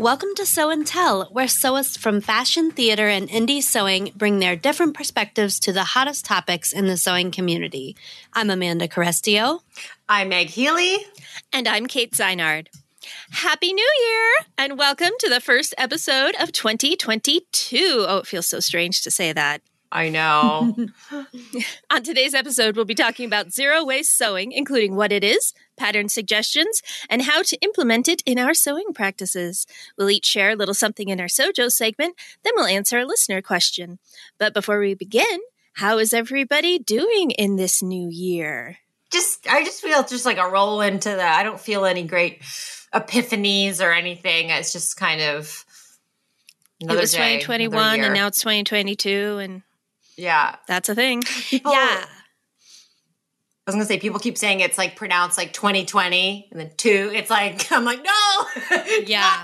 Welcome to Sew and Tell, where sewists from fashion, theater, and indie sewing bring their different perspectives to the hottest topics in the sewing community. I'm Amanda Carestio. I'm Meg Healy. And I'm Kate Zeinard. Happy New Year and welcome to the first episode of 2022. Oh, it feels so strange to say that. I know. On today's episode, we'll be talking about zero waste sewing, including what it is, pattern suggestions, and how to implement it in our sewing practices. We'll each share a little something in our Sojo segment, then we'll answer a listener question. But before we begin, how is everybody doing in this new year? Just, I just feel just like a roll into that. I don't feel any great epiphanies or anything. It's just kind of. It was day, 2021 and now it's 2022 and yeah. That's a thing. People, yeah. I was gonna say people keep saying it's like pronounced like 2020 and then two. It's like I'm like no, yeah,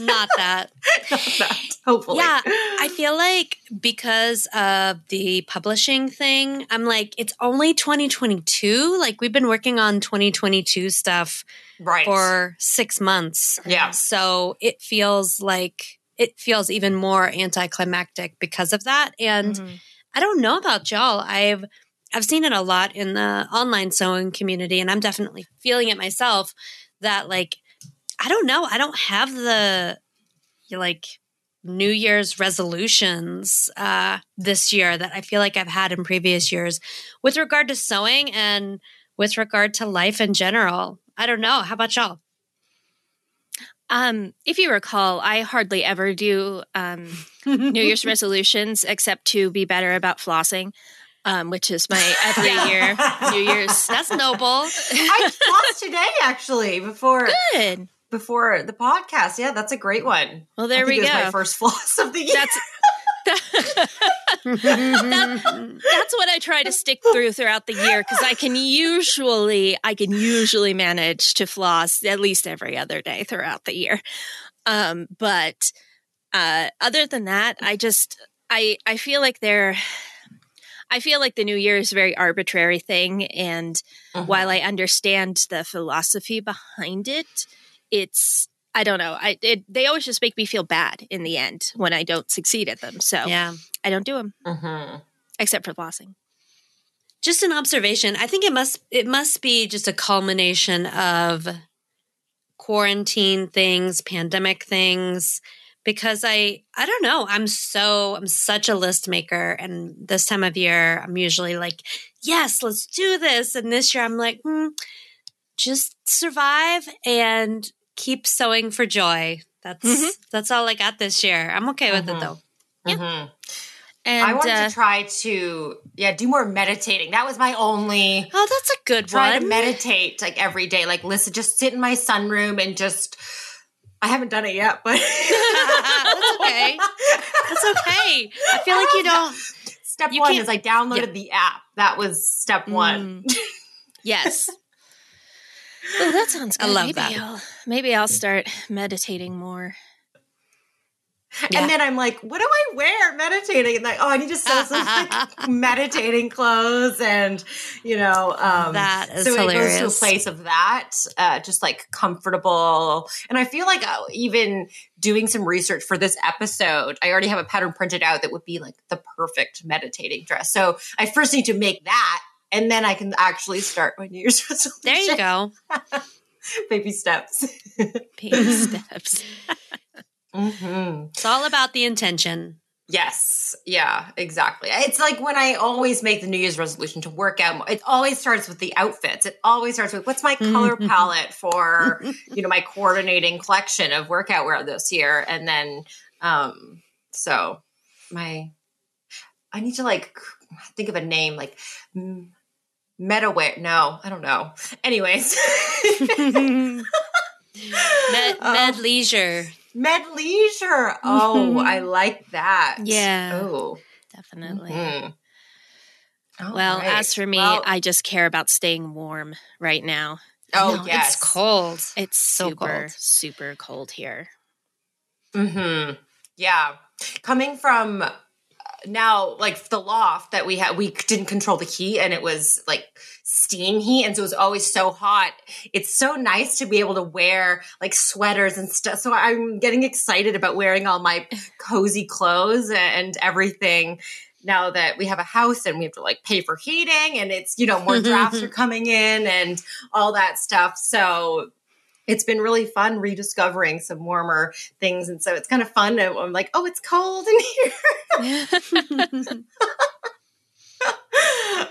not that. not that. Hopefully, yeah. I feel like because of the publishing thing, I'm like it's only 2022. Like we've been working on 2022 stuff right for six months. Yeah, so it feels like it feels even more anticlimactic because of that and. Mm-hmm I don't know about y'all. I've I've seen it a lot in the online sewing community and I'm definitely feeling it myself that like I don't know, I don't have the like New Year's resolutions uh this year that I feel like I've had in previous years with regard to sewing and with regard to life in general. I don't know. How about y'all? Um, if you recall, I hardly ever do um, New Year's resolutions except to be better about flossing, um, which is my every year New Year's. That's noble. I flossed today, actually, before good before the podcast. Yeah, that's a great one. Well, there we go. my first floss of the year. That's that, that's what I try to stick through throughout the year because I can usually I can usually manage to floss at least every other day throughout the year. Um, but uh, other than that, I just I I feel like they're I feel like the new year is a very arbitrary thing, and uh-huh. while I understand the philosophy behind it, it's I don't know. I it, they always just make me feel bad in the end when I don't succeed at them. So yeah, I don't do them uh-huh. except for flossing. Just an observation. I think it must it must be just a culmination of quarantine things, pandemic things, because I I don't know. I'm so I'm such a list maker, and this time of year I'm usually like, yes, let's do this. And this year I'm like, hmm, just survive and keep sewing for joy. That's mm-hmm. that's all I got this year. I'm okay with mm-hmm. it though. Yeah. Mm-hmm. And I wanted uh, to try to yeah do more meditating. That was my only. Oh, that's a good try one. to meditate like every day. Like listen, just sit in my sunroom and just. I haven't done it yet, but that's okay. That's okay. I feel like you know. Step you one is I downloaded yeah. the app. That was step one. Mm. yes. Oh, that sounds good. I love maybe that. I'll, maybe I'll start meditating more. Yeah. And then I'm like, what do I wear meditating? And like, oh, I need to sew some like meditating clothes, and you know, um, that is so hilarious. it goes to a place of that, uh, just like comfortable. And I feel like uh, even doing some research for this episode, I already have a pattern printed out that would be like the perfect meditating dress. So I first need to make that and then I can actually start my New Year's resolution. There you go. Baby steps. Baby steps. Mm-hmm. It's all about the intention. Yes. Yeah, exactly. It's like when I always make the New Year's resolution to work out, it always starts with the outfits. It always starts with what's my color palette for, you know, my coordinating collection of workout wear this year. And then, um, so my, I need to like think of a name like MetaWare. No, I don't know. Anyways. med, med um, leisure. Med leisure. Oh, I like that. Yeah. Oh, definitely. Mm-hmm. Well, right. as for me, well, I just care about staying warm right now. Oh, no, yes. It's cold. It's so super, cold. super cold here. Mm-hmm. Yeah. Coming from now like the loft that we had we didn't control the heat and it was like steam heat and so it was always so hot. It's so nice to be able to wear like sweaters and stuff. So i'm getting excited about wearing all my cozy clothes and everything now that we have a house and we have to like pay for heating and it's you know more drafts are coming in and all that stuff. So it's been really fun rediscovering some warmer things. And so it's kind of fun. I'm like, oh, it's cold in here.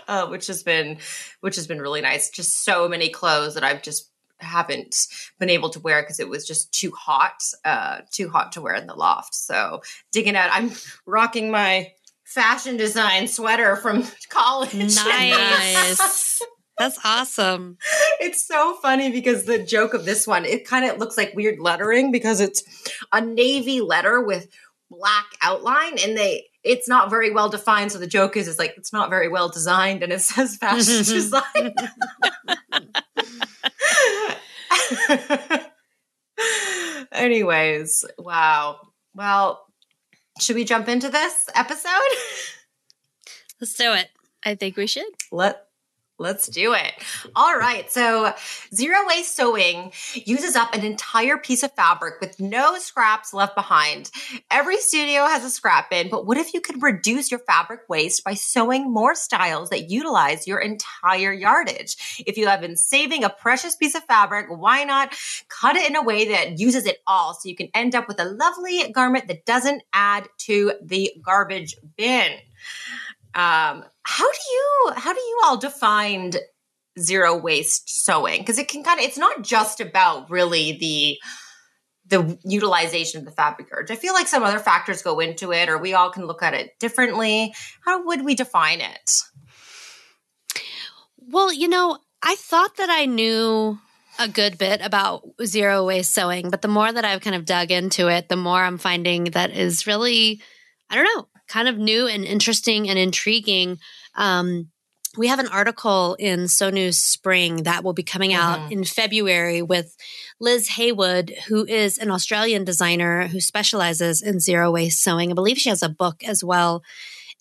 uh, which has been which has been really nice. Just so many clothes that I've just haven't been able to wear because it was just too hot, uh, too hot to wear in the loft. So digging out, I'm rocking my fashion design sweater from college. Nice. That's awesome. It's so funny because the joke of this one, it kind of looks like weird lettering because it's a navy letter with black outline and they it's not very well defined. So the joke is, it's like it's not very well designed and it says fashion design. Anyways, wow. Well, should we jump into this episode? Let's do it. I think we should. Let Let's do it. All right. So, zero waste sewing uses up an entire piece of fabric with no scraps left behind. Every studio has a scrap bin, but what if you could reduce your fabric waste by sewing more styles that utilize your entire yardage? If you have been saving a precious piece of fabric, why not cut it in a way that uses it all so you can end up with a lovely garment that doesn't add to the garbage bin? Um, how do you how do you all define zero waste sewing? Because it can kind of it's not just about really the the utilization of the fabric urge. I feel like some other factors go into it, or we all can look at it differently. How would we define it? Well, you know, I thought that I knew a good bit about zero waste sewing, but the more that I've kind of dug into it, the more I'm finding that is really, I don't know, kind of new and interesting and intriguing. Um, we have an article in News Spring that will be coming out mm-hmm. in February with Liz Haywood, who is an Australian designer who specializes in zero waste sewing. I believe she has a book as well.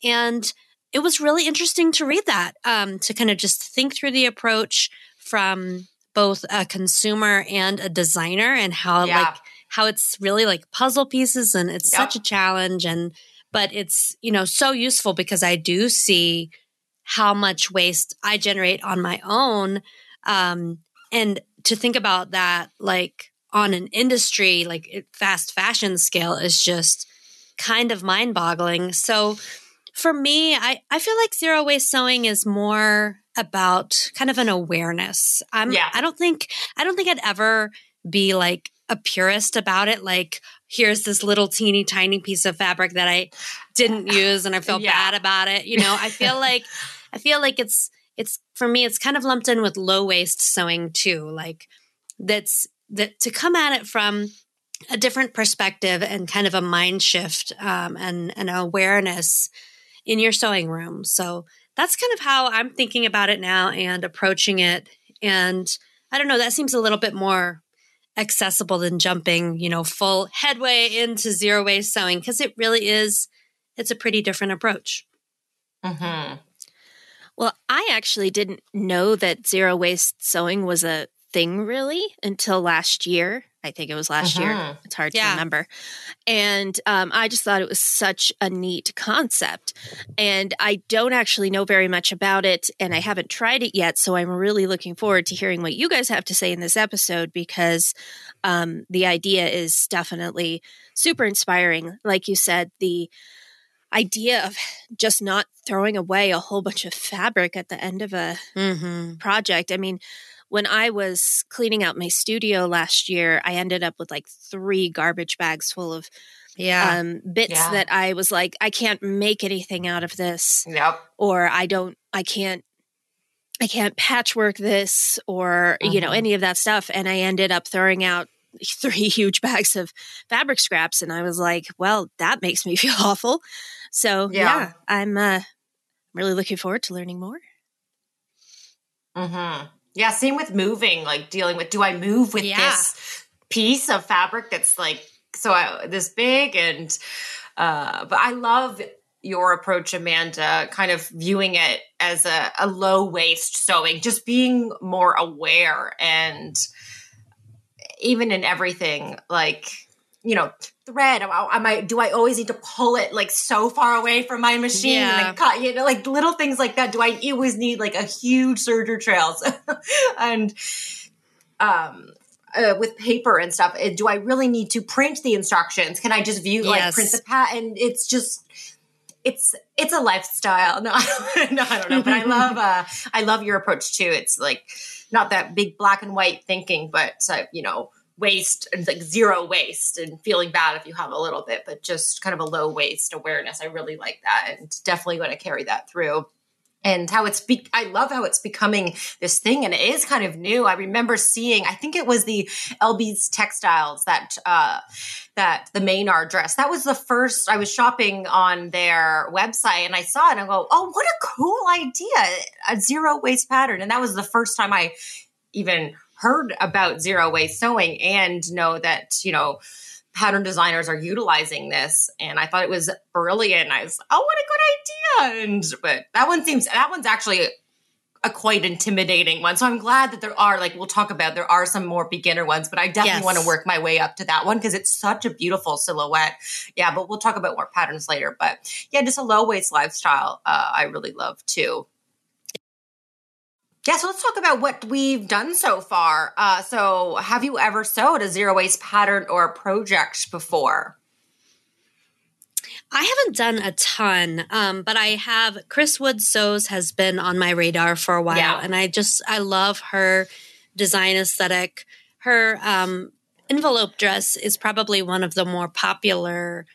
And it was really interesting to read that, um, to kind of just think through the approach from both a consumer and a designer and how yeah. like how it's really like puzzle pieces and it's yep. such a challenge and but it's, you know, so useful because I do see how much waste I generate on my own. Um, and to think about that, like on an industry, like fast fashion scale is just kind of mind boggling. So for me, I, I feel like zero waste sewing is more about kind of an awareness. I'm, yeah. I don't think, I don't think I'd ever be like a purist about it. Like, here's this little teeny tiny piece of fabric that I didn't use and I feel yeah. bad about it. You know, I feel like I feel like it's it's for me it's kind of lumped in with low waste sewing too. Like that's that to come at it from a different perspective and kind of a mind shift um, and an awareness in your sewing room. So that's kind of how I'm thinking about it now and approaching it. And I don't know, that seems a little bit more accessible than jumping, you know, full headway into zero waste sewing because it really is, it's a pretty different approach. Mm-hmm. Well, I actually didn't know that zero waste sewing was a thing really until last year. I think it was last year. Mm-hmm. It's hard yeah. to remember. And um, I just thought it was such a neat concept. And I don't actually know very much about it, and I haven't tried it yet. So I'm really looking forward to hearing what you guys have to say in this episode because um, the idea is definitely super inspiring. Like you said, the idea of just not throwing away a whole bunch of fabric at the end of a mm-hmm. project. I mean, when I was cleaning out my studio last year, I ended up with like three garbage bags full of yeah. Um, bits yeah. that I was like, I can't make anything out of this. Yep. Or I don't, I can't, I can't patchwork this or, mm-hmm. you know, mm-hmm. any of that stuff. And I ended up throwing out three huge bags of fabric scraps. And I was like, well, that makes me feel awful. So yeah, yeah I'm uh, really looking forward to learning more. Mm-hmm. Yeah, same with moving, like dealing with do I move with yeah. this piece of fabric that's like so I, this big and uh but I love your approach, Amanda, kind of viewing it as a, a low waste sewing, just being more aware and even in everything like you know thread. Am i do i always need to pull it like so far away from my machine yeah. and cut you know like little things like that. Do i always need like a huge serger trails and um uh, with paper and stuff uh, do i really need to print the instructions? Can i just view yes. like print the pat and it's just it's it's a lifestyle. No, no i don't know but i love uh i love your approach too. It's like not that big black and white thinking but uh, you know waste and like zero waste and feeling bad if you have a little bit, but just kind of a low waste awareness. I really like that and definitely going to carry that through. And how it's, be- I love how it's becoming this thing and it is kind of new. I remember seeing, I think it was the Elbe's textiles that, uh, that the Maynard dress. That was the first I was shopping on their website and I saw it and I go, oh, what a cool idea. A zero waste pattern. And that was the first time I even heard about zero waste sewing and know that, you know, pattern designers are utilizing this. And I thought it was brilliant. I was, oh, what a good idea. And, but that one seems, that one's actually a quite intimidating one. So I'm glad that there are, like, we'll talk about, there are some more beginner ones, but I definitely yes. want to work my way up to that one because it's such a beautiful silhouette. Yeah, but we'll talk about more patterns later. But yeah, just a low waist lifestyle, uh, I really love too. Yeah, so let's talk about what we've done so far. Uh, so, have you ever sewed a zero waste pattern or a project before? I haven't done a ton, um, but I have. Chris Wood Sews has been on my radar for a while, yeah. and I just I love her design aesthetic. Her um, envelope dress is probably one of the more popular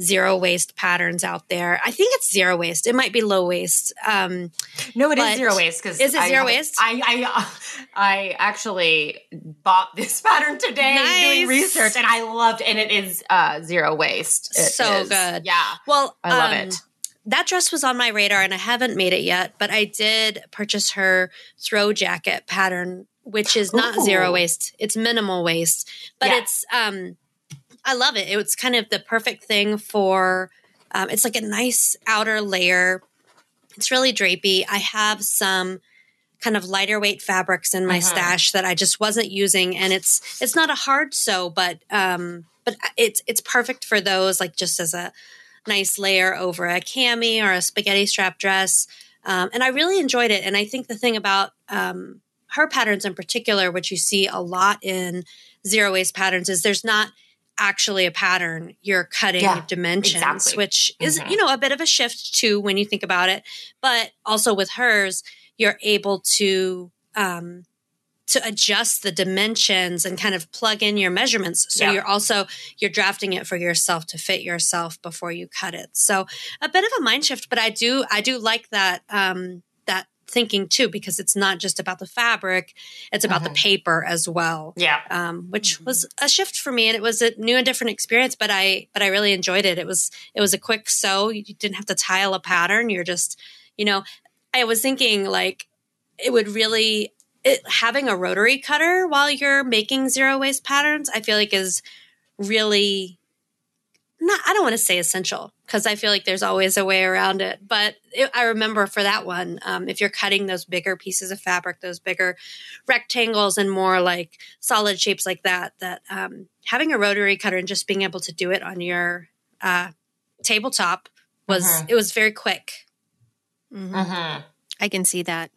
zero waste patterns out there. I think it's zero waste. It might be low waste. Um, no, it is zero waste because is it I, zero waste? I, I I actually bought this pattern today nice. doing research, and I loved. And it is uh, zero waste. It so is, good. Yeah. Well, I love um, it. That dress was on my radar, and I haven't made it yet. But I did purchase her throw jacket pattern, which is not Ooh. zero waste. It's minimal waste, but yeah. it's um I love it. It's kind of the perfect thing for. Um, it's like a nice outer layer. It's really drapey. I have some kind of lighter weight fabrics in my uh-huh. stash that I just wasn't using, and it's it's not a hard sew, but um, but it's it's perfect for those, like just as a nice layer over a cami or a spaghetti strap dress. Um, and I really enjoyed it. And I think the thing about um, her patterns in particular, which you see a lot in zero waste patterns, is there's not actually a pattern you're cutting yeah, dimensions exactly. which is mm-hmm. you know a bit of a shift too when you think about it but also with hers you're able to um to adjust the dimensions and kind of plug in your measurements so yeah. you're also you're drafting it for yourself to fit yourself before you cut it so a bit of a mind shift but i do i do like that um that thinking too because it's not just about the fabric it's about mm-hmm. the paper as well. Yeah. Um, which mm-hmm. was a shift for me and it was a new and different experience but i but i really enjoyed it. It was it was a quick sew. You didn't have to tile a pattern. You're just you know i was thinking like it would really it, having a rotary cutter while you're making zero waste patterns i feel like is really not I don't want to say essential because I feel like there's always a way around it. But it, I remember for that one, um, if you're cutting those bigger pieces of fabric, those bigger rectangles and more like solid shapes like that, that um, having a rotary cutter and just being able to do it on your uh, tabletop was uh-huh. it was very quick. Mm-hmm. Uh-huh. I can see that.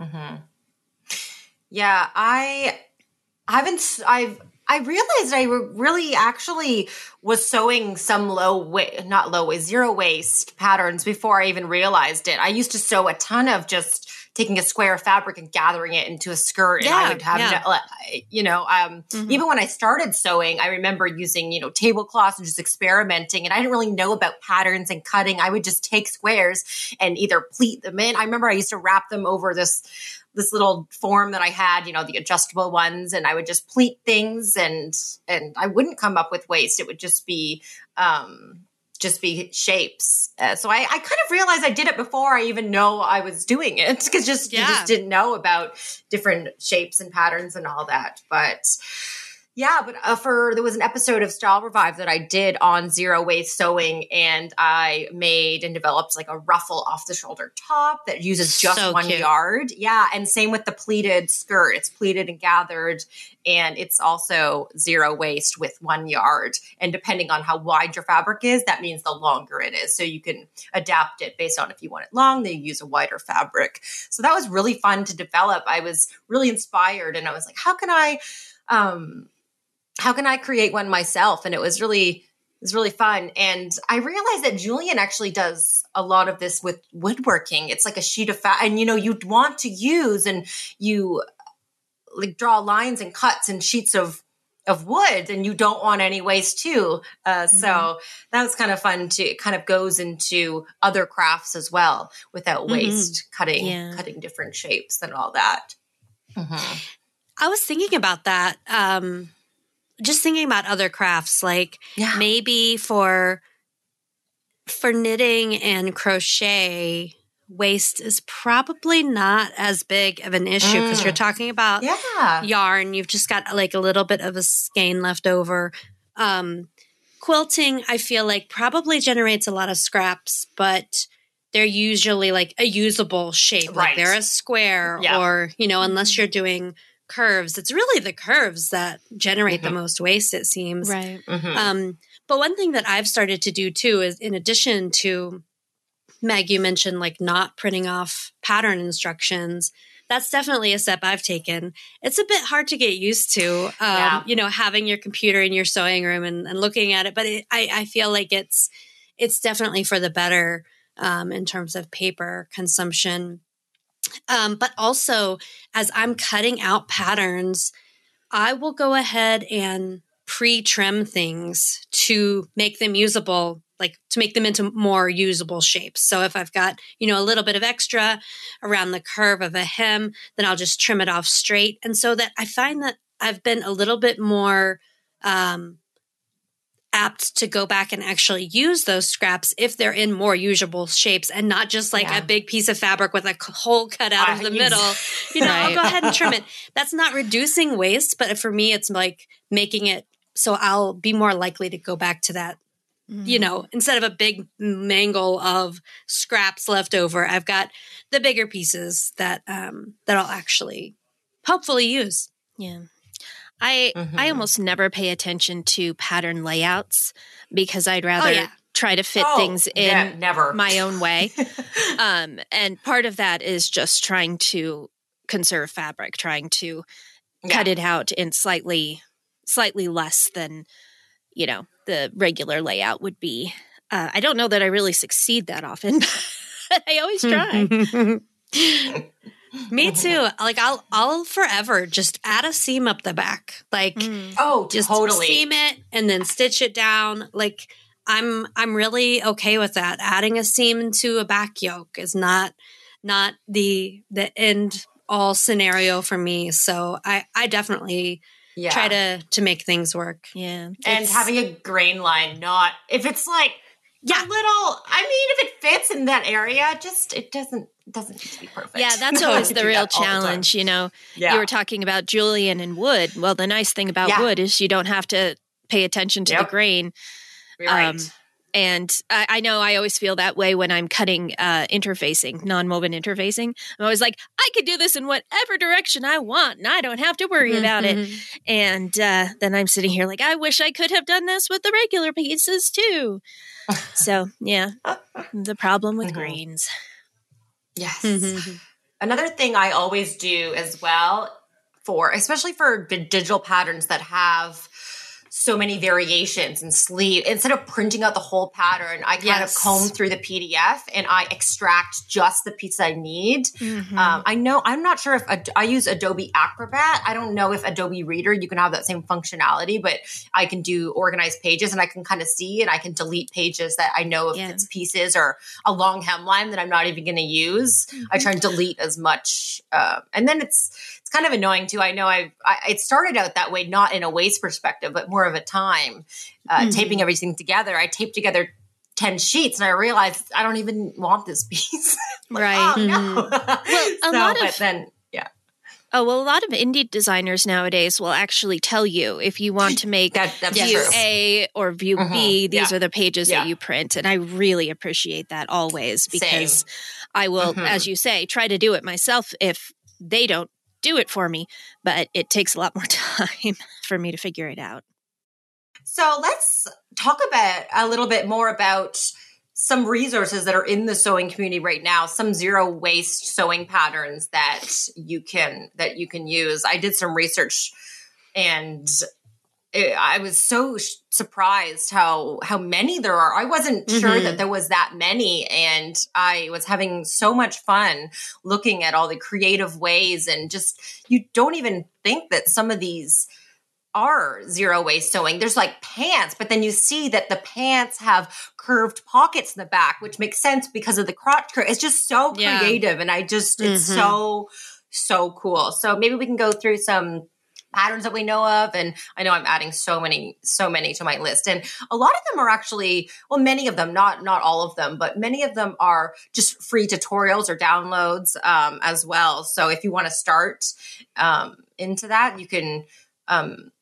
Uh-huh. Yeah, I haven't. I've I realized I really actually was sewing some low waste, not low waste, zero waste patterns before I even realized it. I used to sew a ton of just taking a square of fabric and gathering it into a skirt. Yeah, and I would have, yeah. you know, um, mm-hmm. even when I started sewing, I remember using, you know, tablecloths and just experimenting. And I didn't really know about patterns and cutting. I would just take squares and either pleat them in. I remember I used to wrap them over this this little form that I had, you know, the adjustable ones, and I would just pleat things, and and I wouldn't come up with waste. It would just be um, just be shapes. Uh, so I, I kind of realized I did it before I even know I was doing it because just yeah. you just didn't know about different shapes and patterns and all that. But Yeah, but uh, for there was an episode of Style Revive that I did on zero waste sewing, and I made and developed like a ruffle off the shoulder top that uses just So one cute. yard. Yeah, and same with the pleated skirt. It's pleated and gathered, and it's also zero waste with one yard. And depending on how wide your fabric is, that means the longer it is. So you can adapt it based on if you want it long, then you use a wider fabric. So that was really fun to develop. I was really inspired, and I was like, how can I? Um, how can I create one myself? And it was really it was really fun. And I realized that Julian actually does a lot of this with woodworking. It's like a sheet of fat, and you know, you'd want to use and you like draw lines and cuts and sheets of of wood and you don't want any waste too. Uh, So that was kind of fun to it kind of goes into other crafts as well without waste, cutting Yeah. cutting different shapes and all that. Mhm. I was thinking about that. Um, just thinking about other crafts, like Yeah. maybe for for knitting and crochet, waste is probably not as big of an issue because Mm. you're talking about Yeah. yarn. You've just got like a little bit of a skein left over. Um, quilting, I feel like probably generates a lot of scraps, but they're usually like a usable shape. Like Right. they're a square Yeah. or, you know, unless you're doing curves, it's really the curves that generate the Mhm. most waste, it seems. Right. Mhm. Um, but one thing that I've started to do too is in addition to Meg, you mentioned like not printing off pattern instructions. That's definitely a step I've taken. It's a bit hard to get used to, um, Yeah. you know, having your computer in your sewing room and, and looking at it. But it, I, I feel like it's it's definitely for the better um, in terms of paper consumption. Um, but also, as I'm cutting out patterns, I will go ahead and pre trim things to make them usable, like to make them into more usable shapes. So if I've got, you know, a little bit of extra around the curve of a hem, then I'll just trim it off straight. And so that I find that I've been a little bit more, um, apt to go back and actually use those scraps if they're in more usable shapes and not just like Yeah. a big piece of fabric with a hole cut out of the middle. You know, I'll go ahead and trim it. That's not reducing waste, but for me, it's like making it so I'll be more likely to go back to that. You know, instead of a big mangle of scraps left over, I've got the bigger pieces that um that I'll actually hopefully use. Yeah. I I Mhm. almost never pay attention to pattern layouts because I'd rather yeah. try to fit Oh, things in yeah, never my own way. um, and part of that is just trying to conserve fabric, trying to cut it out in slightly slightly less than you know the regular layout would be. Uh, I don't know that I really succeed that often, but I always try. Me too. Like I'll I'll forever just add a seam up the back. Like Mm. Oh, just totally. seam it and then stitch it down. Like I'm I'm really okay with that. Adding a seam to a back yoke is not not the the end all scenario for me. So I I definitely yeah. try to to make things work. Yeah, and It's- having a grain line, not if it's like Yeah. a little. I mean, if it fits in that area, just it doesn't doesn't need to be perfect. yeah. That's always the real all the challenge. you know, Yeah, you were talking about Julian and wood. Well, the nice thing about Yeah. wood is you don't have to pay attention to Yep. the grain. Right. um, And I, I know I always feel that way when I'm cutting uh, interfacing, non-woven interfacing. I'm always like, I could do this in whatever direction I want, and I don't have to worry about it. Mhm. And uh, then I'm sitting here like, I wish I could have done this with the regular pieces too. so yeah, the problem with Mhm. grains. Yes. Mhm. Another thing I always do as well for, especially for digital patterns that have so many variations and sleeve, instead of printing out the whole pattern, I kind Yes. of comb through the PDF and I extract just the piece I need. Mhm. Um, I know I'm not sure if Ad- I use Adobe Acrobat. I don't know if Adobe Reader you can have that same functionality, but I can do organized pages and I can kind of see and I can delete pages that I know if Yeah. it's pieces or a long hemline that I'm not even going to use. I try and delete as much, uh, and then it's it's kind of annoying too. I know I've, I it started out that way, not in a waste perspective, but more of a time uh, Mhm. taping everything together. I taped together. 10 sheets and I realized I don't even want this piece. Like, Right. oh, no. a So, lot but of- then, yeah. Oh, well, a lot of indie designers nowadays will actually tell you if you want to make that, view true. A or view Mhm. B, these Yeah. are the pages Yeah. that you print. And I really appreciate that always because I will, Mhm. as you say, try to do it myself if they don't do it for me. But it takes a lot more time for me to figure it out. So let's talk about a little bit more about some resources that are in the sewing community right now some zero waste sewing patterns that you can that you can use i did some research and it, i was so sh- surprised how how many there are i wasn't sure Mhm. that there was that many and i was having so much fun looking at all the creative ways and just you don't even think that some of these are zero waste sewing. There's like pants, but then you see that the pants have curved pockets in the back, which makes sense because of the crotch curve. It's just so Yeah. creative. And I just, it's Mhm. so, so cool. So maybe we can go through some patterns that we know of. And I know I'm adding so many, so many to my list. And a lot of them are actually, well, many of them, not, not all of them, but many of them are just free tutorials or downloads um, as well. So if you want to start um, into that, you can, um,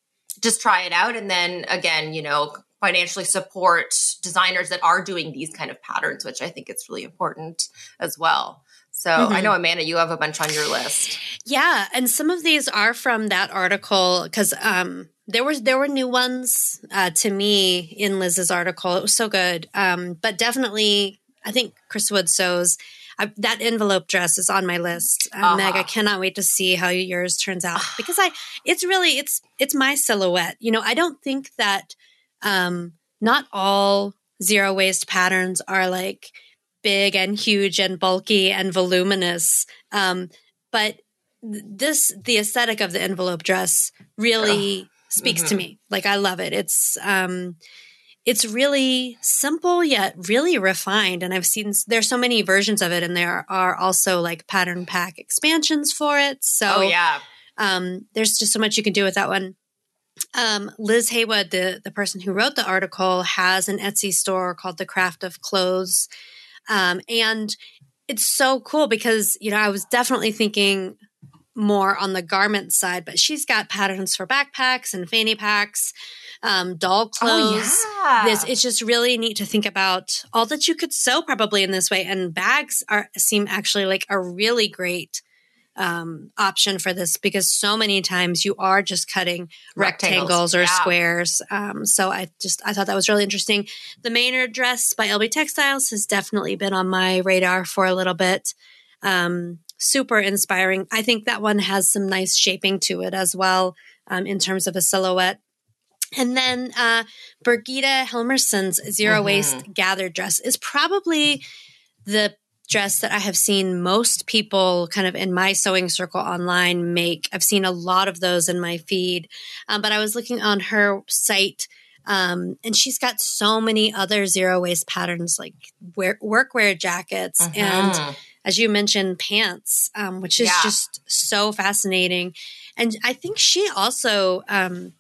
just try it out and then again you know financially support designers that are doing these kind of patterns which i think it's really important as well so i Mhm. know amanda you have a bunch on your list Yeah, and some of these are from that article because um, there was there were new ones uh, to me in Liz's article. It was so good, um, but definitely I think Chris Wood sews. I, that envelope dress is on my list, uh, Uh-huh. Meg. I cannot wait to see how yours turns out because I it's really it's it's my silhouette. You know, I don't think that um, not all zero waste patterns are like big and huge and bulky and voluminous. Um, but this, the aesthetic of the envelope dress really speaks to Mhm. me. Like I love it. It's, um, it's really simple yet really refined. And I've seen there's so many versions of it, and there are also like pattern pack expansions for it. So oh yeah um, there's just so much you can do with that one. Um, Liz Haywood, the the person who wrote the article, has an Etsy store called The Craft of Clothes, um, and it's so cool because you know I was definitely thinking more on the garment side, but she's got patterns for backpacks and fanny packs, um, doll clothes. oh yeah This it's just really neat to think about all that you could sew probably in this way, and bags are seem actually like a really great um, option for this because so many times you are just cutting rectangles, Rectangles, or yeah. squares. Um, so I just I thought that was really interesting. The Maynard dress by Elbe Textiles has definitely been on my radar for a little bit. Um, super inspiring. I think that one has some nice shaping to it as well um, in terms of a silhouette. And then uh, Birgitta Helmersson's zero Mhm. waste gathered dress is probably the dress that I have seen most people kind of in my sewing circle online make. I've seen a lot of those in my feed, um, but I was looking on her site. Um, and she's got so many other zero waste patterns like wear, workwear jackets and Mhm. as you mentioned, pants, um, which is Yeah. just so fascinating. And I think she also um,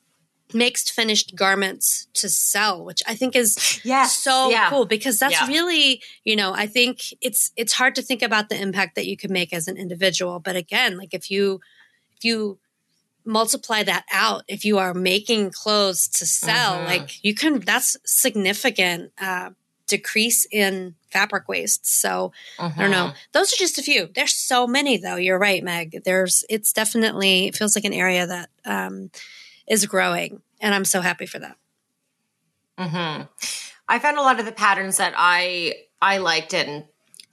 makes finished garments to sell, which I think is yes so yeah. cool because that's Yeah. really, you know, I think it's it's hard to think about the impact that you can make as an individual. But again, like if you if you multiply that out, if you are making clothes to sell, Mhm. like you can that's significant uh, decrease in fabric waste. So I don't know. Mhm. Those are just a few. There's so many though. You're right, Meg. There's it's definitely it feels like an area that um, is growing, and I'm so happy for that. hmm I found a lot of the patterns that I I liked and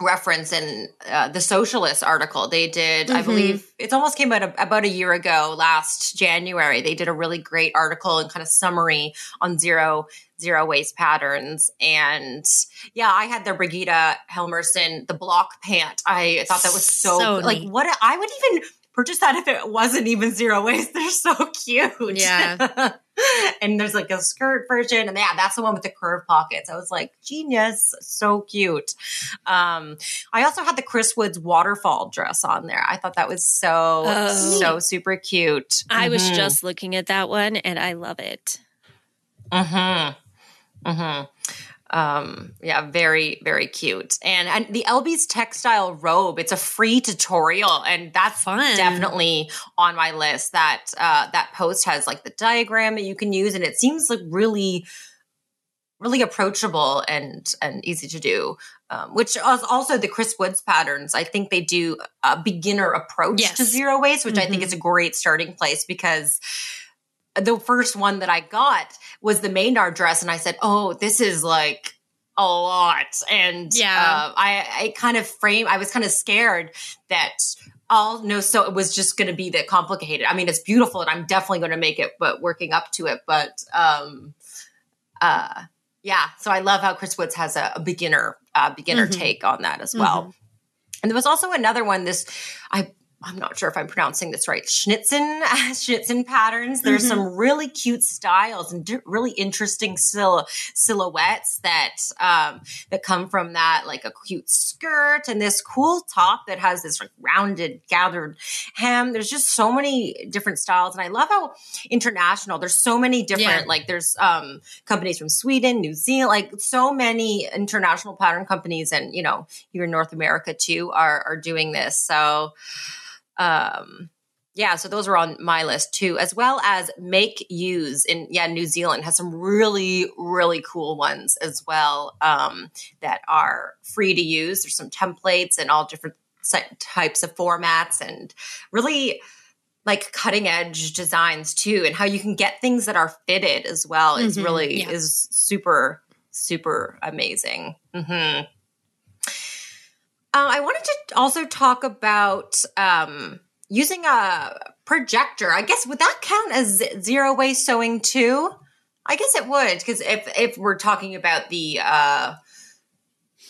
reference in uh, the Sewcialists article. They did, I Mhm. believe, it almost came out a, about a year ago, last January. They did a really great article and kind of summary on zero zero waste patterns. And yeah, I had the Birgitta Helmersson, the block pant. I thought that was so, So like what I would even purchase that if it wasn't even zero waste. They're so cute. Yeah. and there's like a skirt version, and yeah, that's the one with the curved pockets. I was like, genius, so cute. Um, I also had the Chris Woods waterfall dress on there. I thought that was so Oh. so super cute. I was Mhm. just looking at that one and I love it. Mm-hmm. Mm-hmm. Um yeah very very cute and and the Elbe's textile robe it's a free tutorial and that's Fun. definitely on my list that uh that post has like the diagram that you can use and it seems like really really approachable and and easy to do um, which also the chris woods patterns i think they do a beginner approach Yes. to zero waste which i think is a great starting place because the first one that I got was the Maynard dress, and I said, "Oh, this is like a lot." And Yeah. uh, I, I kind of frame. I was kind of scared that all no, so it was just going to be that complicated. I mean, it's beautiful, and I'm definitely going to make it, but working up to it. But um, uh, yeah. So I love how Chris Woods has a, a beginner uh, beginner Mhm. take on that as well. And there was also another one. This I I'm not sure if I'm pronouncing this right. Schnitzen Schnitzen patterns. There's Mhm. some really cute styles and di- really interesting sil- silhouettes that um, that come from that, like a cute skirt and this cool top that has this like rounded gathered hem. There's just so many different styles, and I love how international. There's so many different Yeah. like there's um, companies from Sweden, New Zealand, like so many international pattern companies, and you know here in North America too are are doing this. So um yeah so those are on my list too as well as make use in yeah new zealand has some really really cool ones as well um that are free to use. There's some templates and all different types of formats and really like cutting edge designs too and how you can get things that are fitted as well is Mhm, really yeah. is super super amazing. Hmm uh, I wanted to also talk about um, using a projector. I guess would that count as zero waste sewing too? I guess it would because if if we're talking about the uh,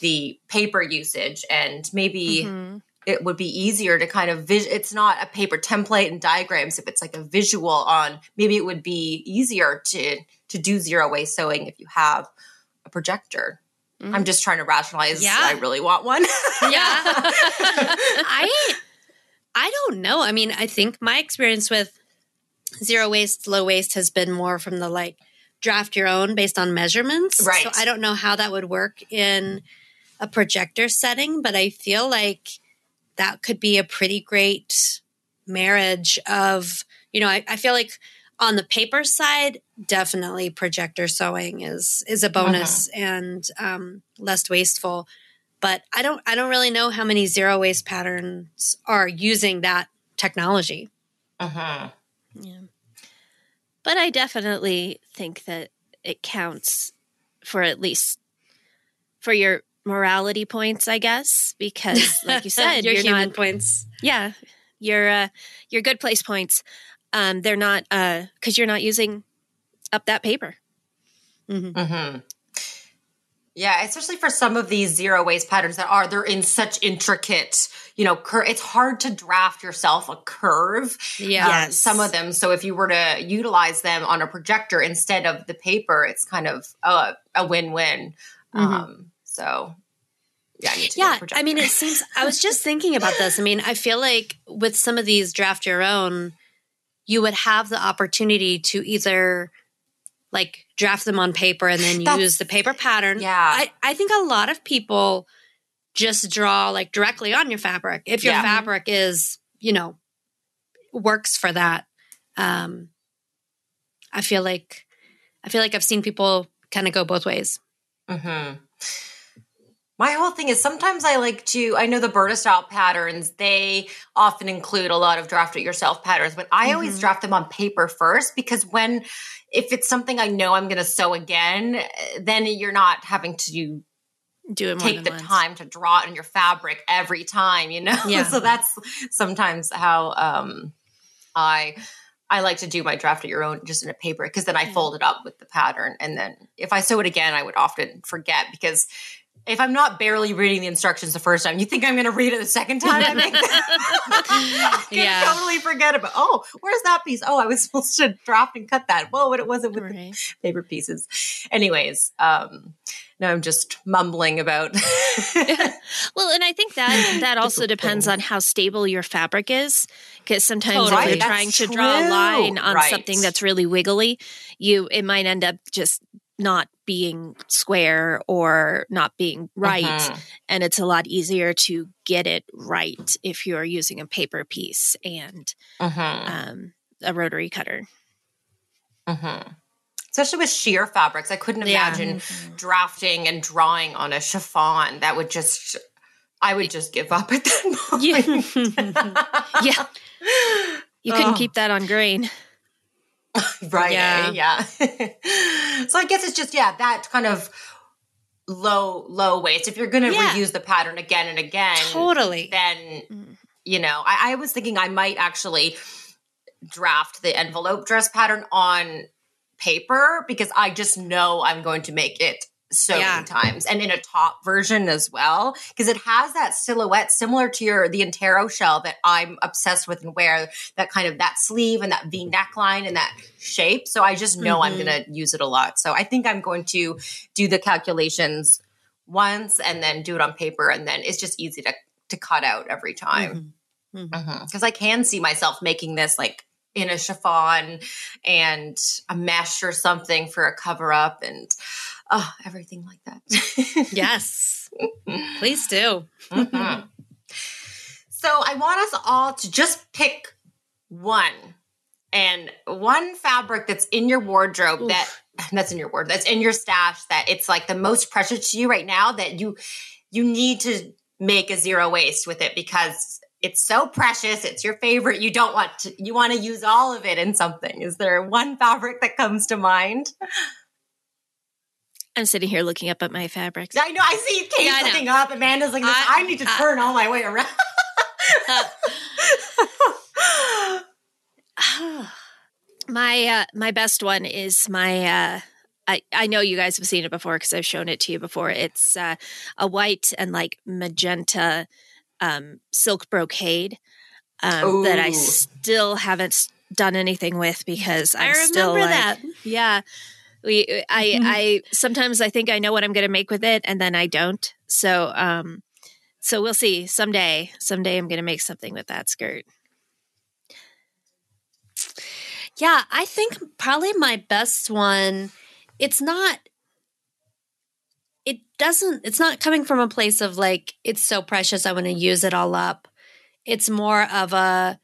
the paper usage and maybe Mhm. it would be easier to kind of vis- it's not a paper template and diagrams if it's like a visual on maybe it would be easier to to do zero waste sewing if you have a projector Mhm. i'm just trying to rationalize Yeah. i really want one Yeah. I I don't know. I mean, I think my experience with zero waste, low waste has been more from the like draft your own based on measurements. Right. So I don't know how that would work in a projector setting, but I feel like that could be a pretty great marriage of, you know, I, I feel like on the paper side, definitely projector sewing is is a bonus and um, less wasteful but I don't I don't really know how many zero waste patterns are using that technology. uh-huh. Yeah. But I definitely think that it counts for at least for your morality points, I guess, because like you said, your you're human not points. yeah, your uh your good place points. Um they're not uh cuz you're not using up that paper. hmm Yeah, especially for some of these zero waste patterns that are they're in such intricate, you know, cur- it's hard to draft yourself a curve. Yeah. um, Yes. some of them. So if you were to utilize them on a projector instead of the paper, it's kind of a, a win-win. Um, so yeah, I need to Yeah, projector. I mean, it seems. I was just thinking about this. I mean, I feel like with some of these draft your own, you would have the opportunity to either like draft them on paper and then That's- use the paper pattern. Yeah. I, I think a lot of people just draw like directly on your fabric. If your Yeah. fabric is, you know, works for that. Um, I feel like I feel like I've seen people kind of go both ways. hmm My whole thing is sometimes I like to, I know the Burda Style patterns, they often include a lot of draft it yourself patterns, but I always Mhm. draft them on paper first because when, if it's something I know I'm going to sew again, then you're not having to Do it more take the once. time to draw it on your fabric every time, you know? Yeah. so that's sometimes how um I I like to do my draft at your own just in a paper because then I Yeah. fold it up with the pattern and then if I sew it again I would often forget because if I'm not barely reading the instructions the first time, you think I'm going to read it the second time? I think I can Yeah. totally forget about. Oh, where's that piece? Oh, I was supposed to drop and cut that. Whoa, but it wasn't with the paper pieces. Anyways, um, no, I'm just mumbling about. Well, and I think that that also depends on how stable your fabric is. Because sometimes Totally. if you're Right, trying that's to draw a line on Right. something that's really wiggly, you it might end up just not being square or not being right. Mhm. And it's a lot easier to get it right if you're using a paper piece and Mhm. um, a rotary cutter. Mhm. Especially with sheer fabrics, I couldn't Yeah. imagine drafting and drawing on a chiffon. That would just, I would just give up at that point. Yeah. You couldn't Oh. keep that on grain. right Yeah. yeah, so i guess it's just yeah that kind of low low waist if you're gonna Yeah. reuse the pattern again and again totally. then Mm. you know I, I was thinking i might actually draft the envelope dress pattern on paper because i just know i'm going to make it so Yeah. many times and in a top version as well because it has that silhouette similar to your the Intero shell that I'm obsessed with and wear that kind of that sleeve and that V neckline and that shape so I just know I'm Mhm. going to use it a lot. So I think I'm going to do the calculations once and then do it on paper and then it's just easy to to cut out every time. Mm-hmm. Mm-hmm. Mm-hmm. Because I can see myself making this like in a chiffon and a mesh or something for a cover up and oh, everything like that. Yes. Please do. Mhm. So I want us all to just pick one and one fabric that's in your wardrobe Oof. that that's in your ward that's in your stash that it's like the most precious to you right now that you you need to make a zero waste with it because it's so precious it's your favorite you don't want to you want to use all of it in something is there one fabric that comes to mind I'm sitting here looking up at my fabrics. i know i see kate Yeah, looking up amanda's like I, I- need to I- turn all my way around my uh, my best one is my uh, I, I know you guys have seen it before because I've shown it to you before. It's uh, a white and like magenta um, silk brocade um, that I still haven't done anything with because I'm I remember still like, that. yeah. We I I sometimes I think I know what I'm going to make with it and then I don't. So um so we'll see someday. Someday I'm going to make something with that skirt. Yeah, I think probably my best one. It's not. It doesn't. It's not coming from a place of like it's so precious. I want to use it all up. It's more of a.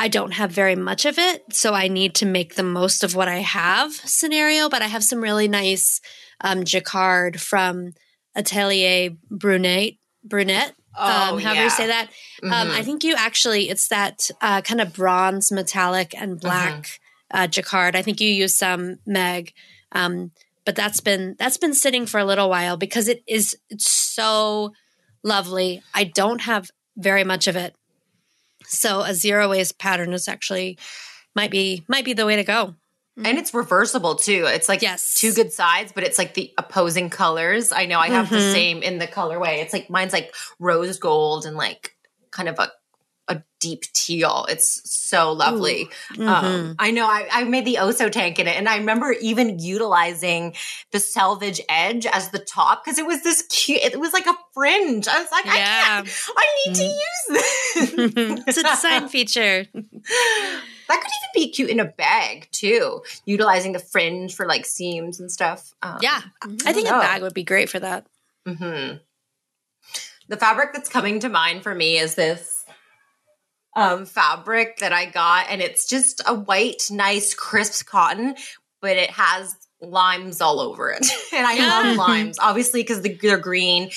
I don't have very much of it, so I need to make the most of what I have scenario. But I have some really nice um, jacquard from Atelier Brunette. Brunette, Oh, um, however yeah. you say that. Um, Mhm. I think you actually, it's that uh, kind of bronze, metallic, and black uh, jacquard. I think you use some Meg, um, but that's been that's been sitting for a little while because it is it's so lovely. I don't have very much of it, so a zero waste pattern is actually might be might be the way to go. and it's reversible too. It's like Yes. two good sides, but it's like the opposing colors. I know I have the Mhm. same in the colorway. It's like mine's like rose gold and like kind of a a deep teal. It's so lovely. Mm-hmm. Um, I know I, I made the Oso tank in it, and I remember even utilizing the selvage edge as the top because it was this cute. It was like a fringe. I was like, I can't. I need to use this. it's a design feature. That could even be cute in a bag too, utilizing the fringe for like seams and stuff. Um, Yeah, I think a bag would be great for that. hmm The fabric that's coming to mind for me is this um, fabric that I got, and it's just a white, nice, crisp cotton, but it has limes all over it. and I love limes, obviously, because they're green.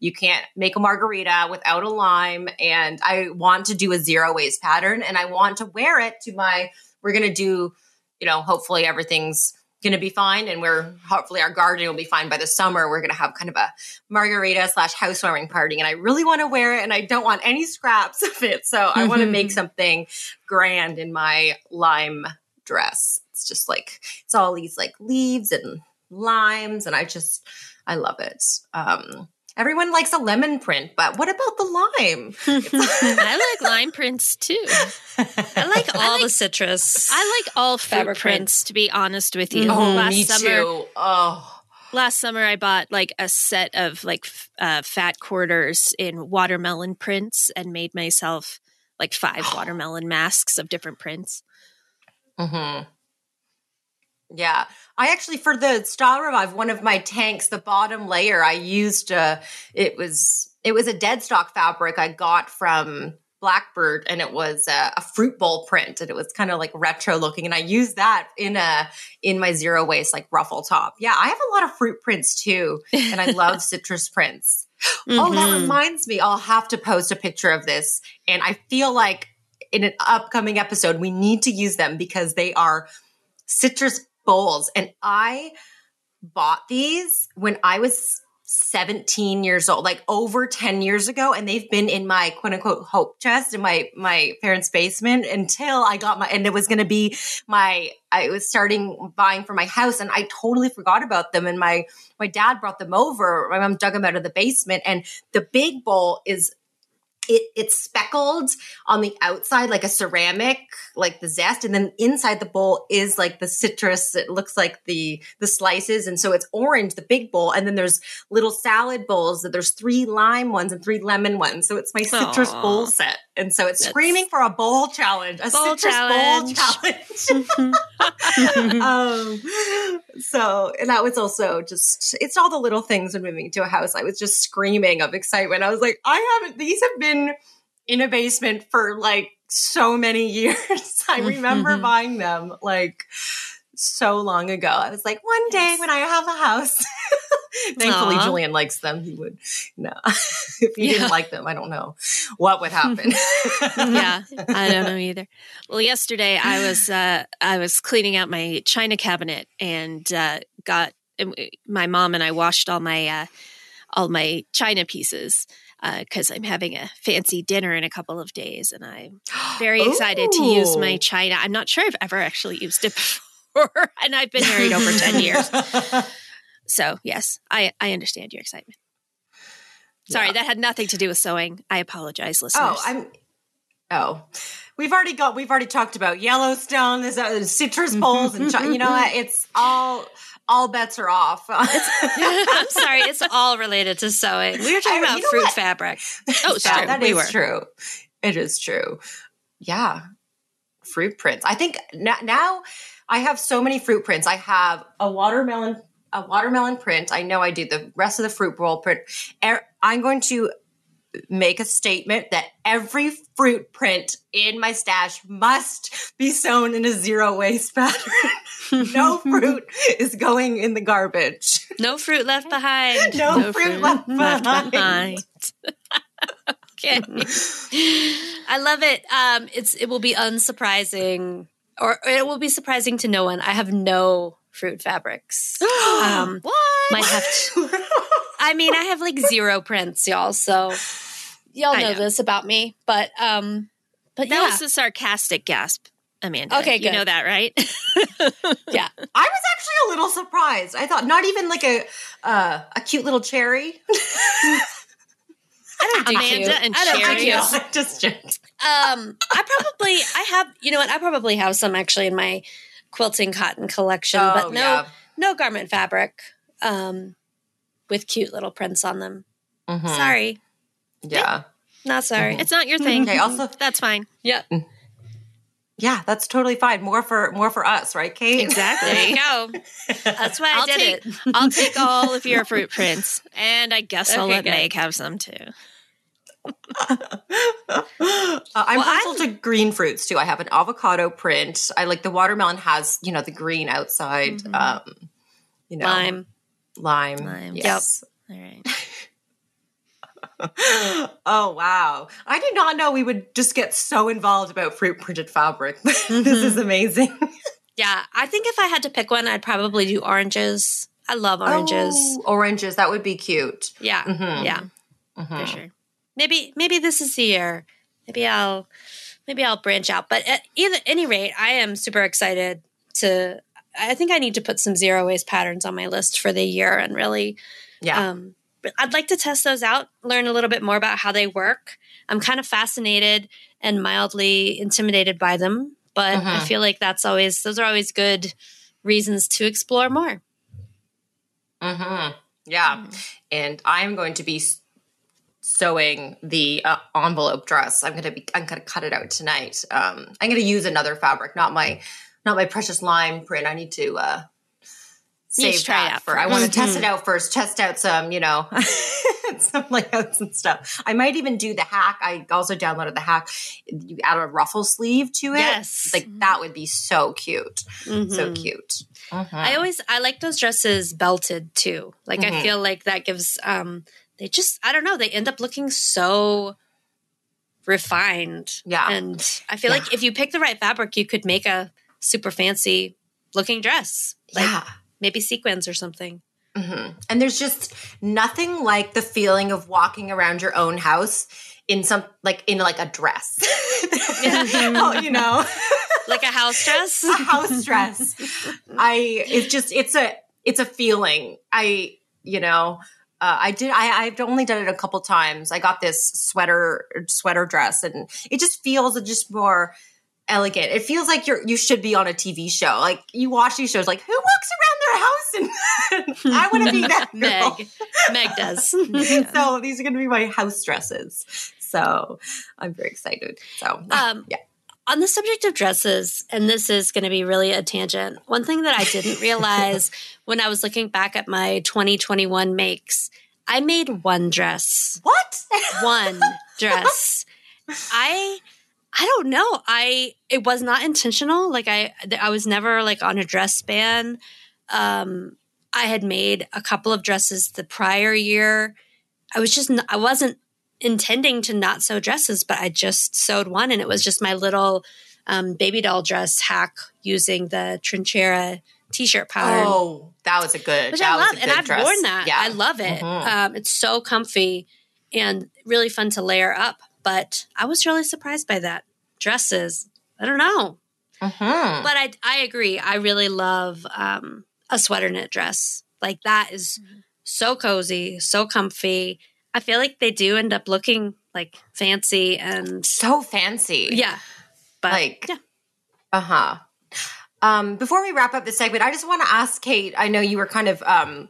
You can't make a margarita without a lime. And I want to do a zero waste pattern, and I want to wear it to my. We're gonna do, you know, hopefully everything's going to be fine and we're hopefully our garden will be fine by the summer. We're going to have kind of a margarita slash housewarming party and i really want to wear it and i don't want any scraps of it so i want to make something grand in my lime dress. It's just like it's all these like leaves and limes and i just i love it. Um everyone likes a lemon print but what about the lime I like lime prints too. I like all like- the citrus. I like all fruit Fabric prints, prints. to be honest with you. oh last me summer, too oh last summer I bought like a set of like uh, fat quarters in watermelon prints and made myself like five watermelon masks of different prints. hmm Yeah, I actually for the Style Revive, one of my tanks, the bottom layer, I used uh it was it was a dead stock fabric I got from Blackbird and it was a, a fruit bowl print and it was kind of like retro looking and I used that in a in my zero waste like ruffle top. Yeah, I have a lot of fruit prints too and I love citrus prints. Mm-hmm. Oh, that mm-hmm. reminds me. I'll have to post a picture of this and I feel like in an upcoming episode we need to use them because they are citrus bowls and I bought these when I was 17 years old, like over 10 years ago. And they've been in my quote unquote hope chest in my, my parents' basement until I got my, and it was going to be my, I was starting buying for my house and I totally forgot about them. And my, my dad brought them over. My mom dug them out of the basement and the big bowl is it, it's speckled on the outside like a ceramic like the zest and then inside the bowl is like the citrus. It looks like the the slices and so it's orange the big bowl and then there's little salad bowls that there's three lime ones and three lemon ones so it's my citrus Aww. bowl set. And so it's That's screaming for a bowl challenge a bowl citrus challenge. bowl challenge. um, so and that was also just it's all the little things when moving to a house. I was just screaming of excitement. I was like i haven't these have been been in a basement for like so many years. I remember mm-hmm. buying them like so long ago. I was like, one day when I have a house. Thankfully, Aww. Julian likes them. He would no. if he yeah. didn't like them, I don't know what would happen. yeah, I don't know either. Well, yesterday I was uh, I was cleaning out my china cabinet and uh, got my mom and I washed all my uh, all my china pieces because uh, I'm having a fancy dinner in a couple of days, and I'm very excited to use my china. I'm not sure I've ever actually used it before, and I've been married over ten years. So yes, I I understand your excitement. Sorry, yeah. that had nothing to do with sewing. I apologize, listeners. Oh, I'm. Oh, we've already got. We've already talked about Yellowstone. There's uh, citrus bowls, and you know what? It's all all bets are off. I'm sorry, it's all related to sewing. We were talking I, about fruit what? fabric. Oh, yeah, that we is were. true. It is true. Yeah, fruit prints. I think now I have so many fruit prints. I have a watermelon, a watermelon print. I know I do the rest of the fruit bowl print. Er, I'm going to make a statement that every fruit print in my stash must be sewn in a zero waste pattern. no fruit is going in the garbage. No fruit left behind. No, no fruit, fruit, left, left behind. okay. I love it. Um, it's it will be unsurprising, or, or, it will be surprising to no one. I have no fruit fabrics. um, what? Might have to. I mean, I have like zero prints, y'all. So y'all know, know, this about me, but um, but that yeah. was a sarcastic gasp. Amanda. Okay, good. you know that, right? yeah, I was actually a little surprised. I thought not even like a uh, a cute little cherry. I don't do Amanda cute. and I don't cherry. Do Just um, I probably I have you know what I probably have some actually in my quilting cotton collection, oh, but no yeah. no garment fabric um, with cute little prints on them. Mm-hmm. Sorry. Yeah. Not sorry. Mm-hmm. It's not your thing. Okay. Also, that's fine. Yeah. Mm. Yeah, that's totally fine. More for more for us, right, Kate? Exactly. there you go. That's why I I'll did take, it. I'll take all of your fruit prints, and I guess okay, I'll let good. Meg have some too. uh, I'm well, partial to green fruits too. I have an avocado print. I like the watermelon has you know the green outside. Mm-hmm. Um, you know, lime, lime. Lime. Yes. Yep. All right. oh wow. I did not know we would just get so involved about fruit printed fabric. Mm-hmm. this is amazing. yeah, I think if I had to pick one, I'd probably do oranges. I love oranges. Oh, oranges, that would be cute. Yeah. Mm-hmm. Yeah. Mm-hmm. For sure. Maybe maybe this is the year. Maybe I'll maybe I'll branch out. But at either any rate, I am super excited to I think I need to put some zero waste patterns on my list for the year and really yeah. Um, I'd like to test those out, learn a little bit more about how they work. I'm kind of fascinated and mildly intimidated by them, but I mm-hmm. feel like that's always those are always good reasons to explore more. Mhm. Yeah. Mm-hmm. And I'm going to be sewing the uh, envelope dress. I'm going to be I'm going to cut it out tonight. Um I'm going to use another fabric, not my not my precious lime print. I need to uh save that out for. I want to first. test it out first. Test out some, you know, some layouts and stuff. I might even do the hack. I also downloaded the hack. You add a ruffle sleeve to it. Yes. like that would be so cute. So Mhm. cute. I always I like those dresses belted too. Like I Mhm. feel like that gives um they just I don't know, they end up looking so refined. Yeah. And I feel like if you pick the right fabric, you could make a super fancy looking dress. Like yeah. maybe sequins or something. hmm And there's just nothing like the feeling of walking around your own house in some like in like a dress. oh, you know, Like a house dress. a house dress. I it's just it's a it's a feeling. I you know. Uh, I did. I, I've only done it a couple times. I got this sweater sweater dress, and it just feels just more elegant. It feels like you're you should be on a TV show. Like you watch these shows, like who walks around their house, and I want to be that girl. Meg. Meg does. so these are going to be my house dresses. So I'm very excited. So Um, yeah. On the subject of dresses, and this is going to be really a tangent, one thing that I didn't realize when I was looking back at my 2021 makes, I made one dress. what? One dress. I. I don't know. I it was not intentional. Like I I was never like on a dress ban. Um I had made a couple of dresses the prior year. I was just I wasn't intending to not sew dresses, but I just sewed one and it was just my little um, baby doll dress hack using the Trinchera t-shirt pattern. oh, that was a good. which I love, and I've dress. worn that. Yeah. I love it. Mhm. Um, it's so comfy and really fun to layer up. But I was really surprised by that. Dresses, I don't know, Mhm. but I I agree. I really love um, a sweater knit dress. Like that is so cozy, so comfy. I feel like they do end up looking like fancy and So fancy. yeah. But Like- yeah. Uh huh. Um, before we wrap up this segment, I just want to ask Kate. I know you were kind of um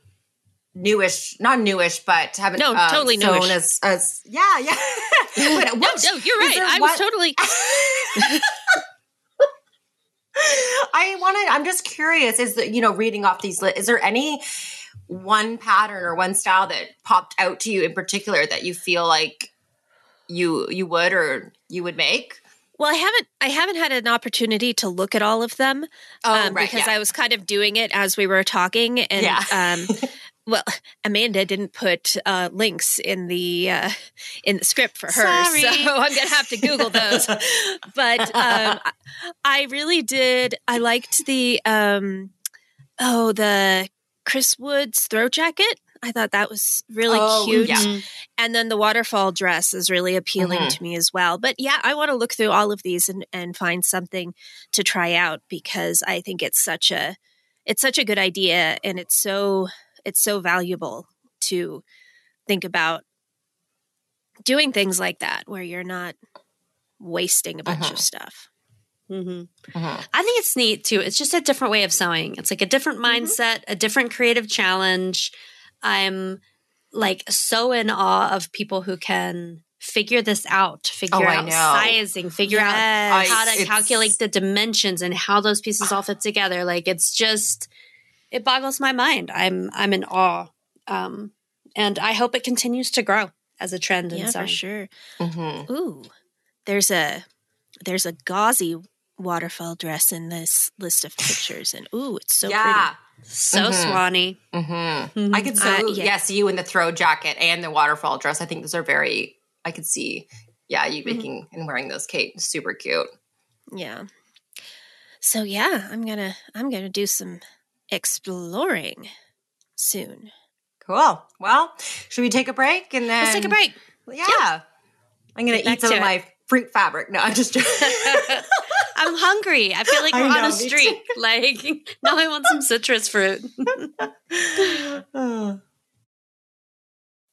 newish, not newish, but haven't No, uh, totally newish. as as yeah, yeah. but No, what- no, you're right. I was totally. I want to. I'm just curious. Is that you know reading off these? Li- is there any one pattern or one style that popped out to you in particular that you feel like you you would or you would make? Well, I haven't. I haven't had an opportunity to look at all of them Oh, um, because I was kind of doing it as we were talking, and Yeah. um, well, Amanda didn't put uh, links in the uh, in the script for her, Sorry. so I'm gonna have to Google those. but um, I- really did. I liked the um, oh the Chris Woods throat jacket. I thought that was really Oh, cute. yeah. And then the waterfall dress is really appealing Mhm. to me as well. But yeah, I want to look through all of these and, and find something to try out because I think it's such a it's such a good idea and it's so it's so valuable to think about doing things like that where you're not wasting a bunch Mhm. of stuff. hmm Mhm. I think it's neat too. It's just a different way of sewing. It's like a different Mm-hmm. mindset, a different creative challenge. I'm like so in awe of people who can figure this out, figure Oh, out sizing, figure out how to it's- calculate the dimensions and how those pieces all fit together. Like it's just it boggles my mind. I'm I'm in awe. Um and I hope it continues to grow as a trend in yeah, for sure. Mhm. Ooh, there's a there's a gauzy waterfall dress in this list of pictures, and ooh, it's so yeah. So Mhm. swanny. hmm I could so Uh, yeah. yeah. see you in the throw jacket and the waterfall dress. I think those are very. I could see, yeah, you Mm-hmm. making and wearing those, Kate. Super cute. Yeah. So yeah, I'm gonna I'm gonna do some exploring soon. Cool. Well, should we take a break and then Let's take a break. Yeah, I'm gonna Get eat some to of it. my fruit fabric. No, I'm just. I'm hungry. I feel like we're on a streak. Like now I want some citrus fruit. Oh.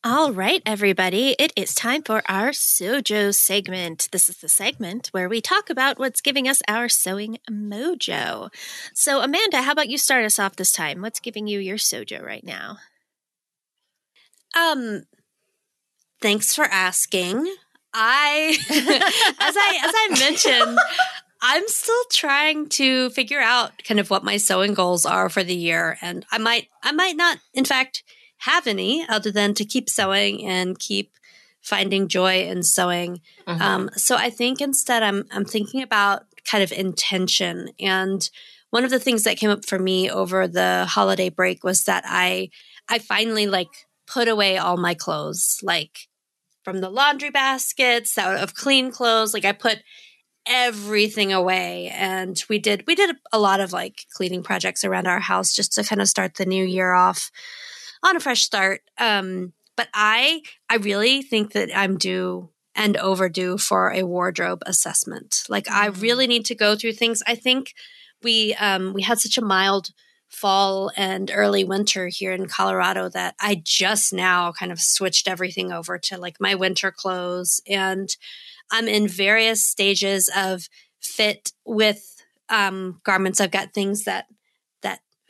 All right, everybody, it is time for our Sewjo segment. This is the segment where we talk about what's giving us our sewing mojo. So, Amanda, how about you start us off this time? What's giving you your Sewjo right now? Um thanks for asking. I as I as I mentioned, I'm still trying to figure out kind of what my sewing goals are for the year. And I might, I might not, in fact, have any other than to keep sewing and keep finding joy in sewing. Mm-hmm. Um, so I think instead I'm, I'm thinking about kind of intention. And one of the things that came up for me over the holiday break was that I, I finally like put away all my clothes, like from the laundry baskets out of clean clothes. Like I put everything away and we did we did a lot of like cleaning projects around our house just to kind of start the new year off on a fresh start um but i i really think that i'm due and overdue for a wardrobe assessment like i mm. really need to go through things i think we um we had such a mild fall and early winter here in Colorado that I just now kind of switched everything over to like my winter clothes and I'm in various stages of fit with um, garments. I've got things that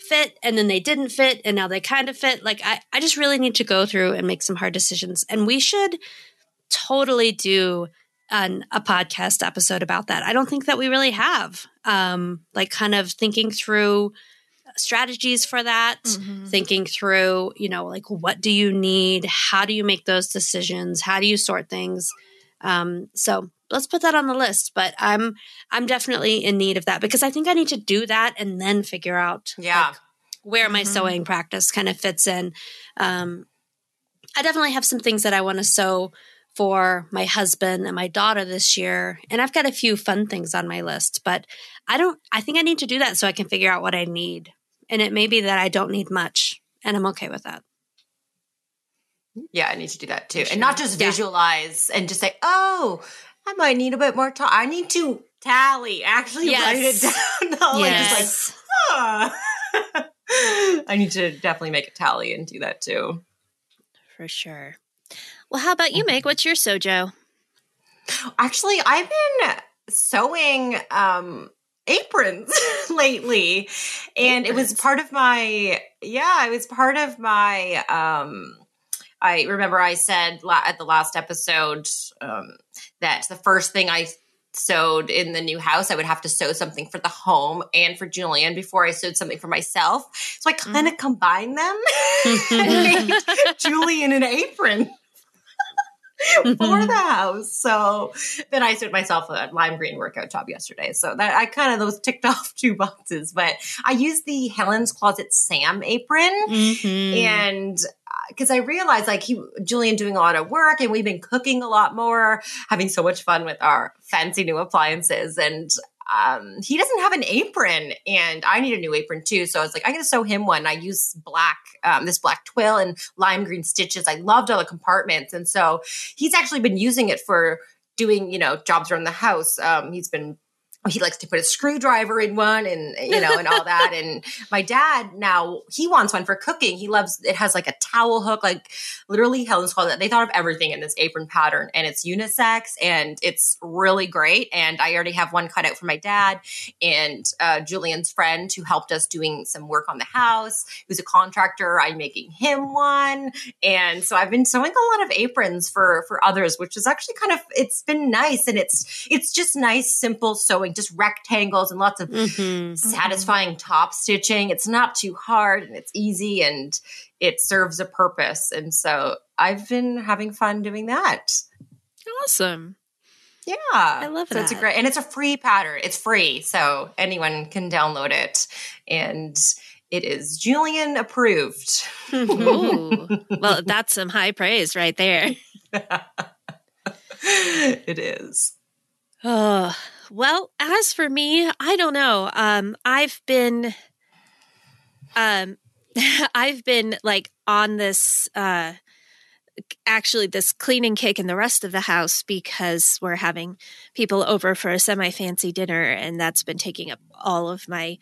fit and then they didn't fit and now they kind of fit. Like I, I just really need to go through and make some hard decisions. And we should totally do an, a podcast episode about that. I don't think that we really have. Um, like kind of thinking through strategies for that, mm-hmm. thinking through, you know, like what do you need? How do you make those decisions? How do you sort things? Um, so let's put that on the list. But I'm I'm definitely in need of that because I think I need to do that and then figure out yeah like, where my mm-hmm. sewing practice kind of fits in. Um, I definitely have some things that I want to sew for my husband and my daughter this year. And I've got a few fun things on my list, but I don't, I think I need to do that so I can figure out what I need. And it may be that I don't need much, and I'm okay with that. Yeah, I need to do that too. And not just visualize yeah. and just say, oh, I might need a bit more time. I need to tally, actually yes. write it down. no, yes. like just like, huh. I need to definitely make a tally and do that too. For sure. Well, how about you, mm-hmm. Meg? What's your sewjo? Actually, I've been sewing um aprons lately and aprons. it was part of my yeah it was part of my um I remember I said la- at the last episode um, that the first thing I sewed in the new house, I would have to sew something for the home and for Julian before I sewed something for myself. So I kind of mm. combined them and made Julian an apron. for the house. So then I sewed myself a lime green workout top yesterday. So that I kind of those ticked off two boxes. But I used the Helen's Closet Sam apron mm-hmm. and because I realized like he Julian doing a lot of work and we've been cooking a lot more, having so much fun with our fancy new appliances and um, he doesn't have an apron and I need a new apron too. So I was like, I'm going to sew him one. I use black, um, this black twill and lime green stitches. I loved all the compartments. And so he's actually been using it for doing, you know, jobs around the house. Um, he's been he likes to put a screwdriver in one and you know and all that. And my dad now he wants one for cooking. He loves it has like a towel hook like literally helen's called it. They thought of everything in this apron pattern and it's unisex and it's really great. And i already have one cut out for my dad and uh, julian's friend who helped us doing some work on the house who's a contractor i'm making him one. And so i've been sewing a lot of aprons for for others which is actually kind of it's been nice and it's it's just nice simple sewing just rectangles and lots of mm-hmm. satisfying mm-hmm. top stitching. It's not too hard and it's easy and it serves a purpose. And so I've been having fun doing that. Awesome. Yeah. I love so that. It's a great and it's a free pattern. It's free. So anyone can download it. And it is Julian approved. Ooh. well, that's some high praise right there. it is. Oh, well, as for me, I don't know. Um, I've been, um, I've been like on this, uh, actually this cleaning kick in the rest of the house because we're having people over for a semi fancy dinner, and that's been taking up all of my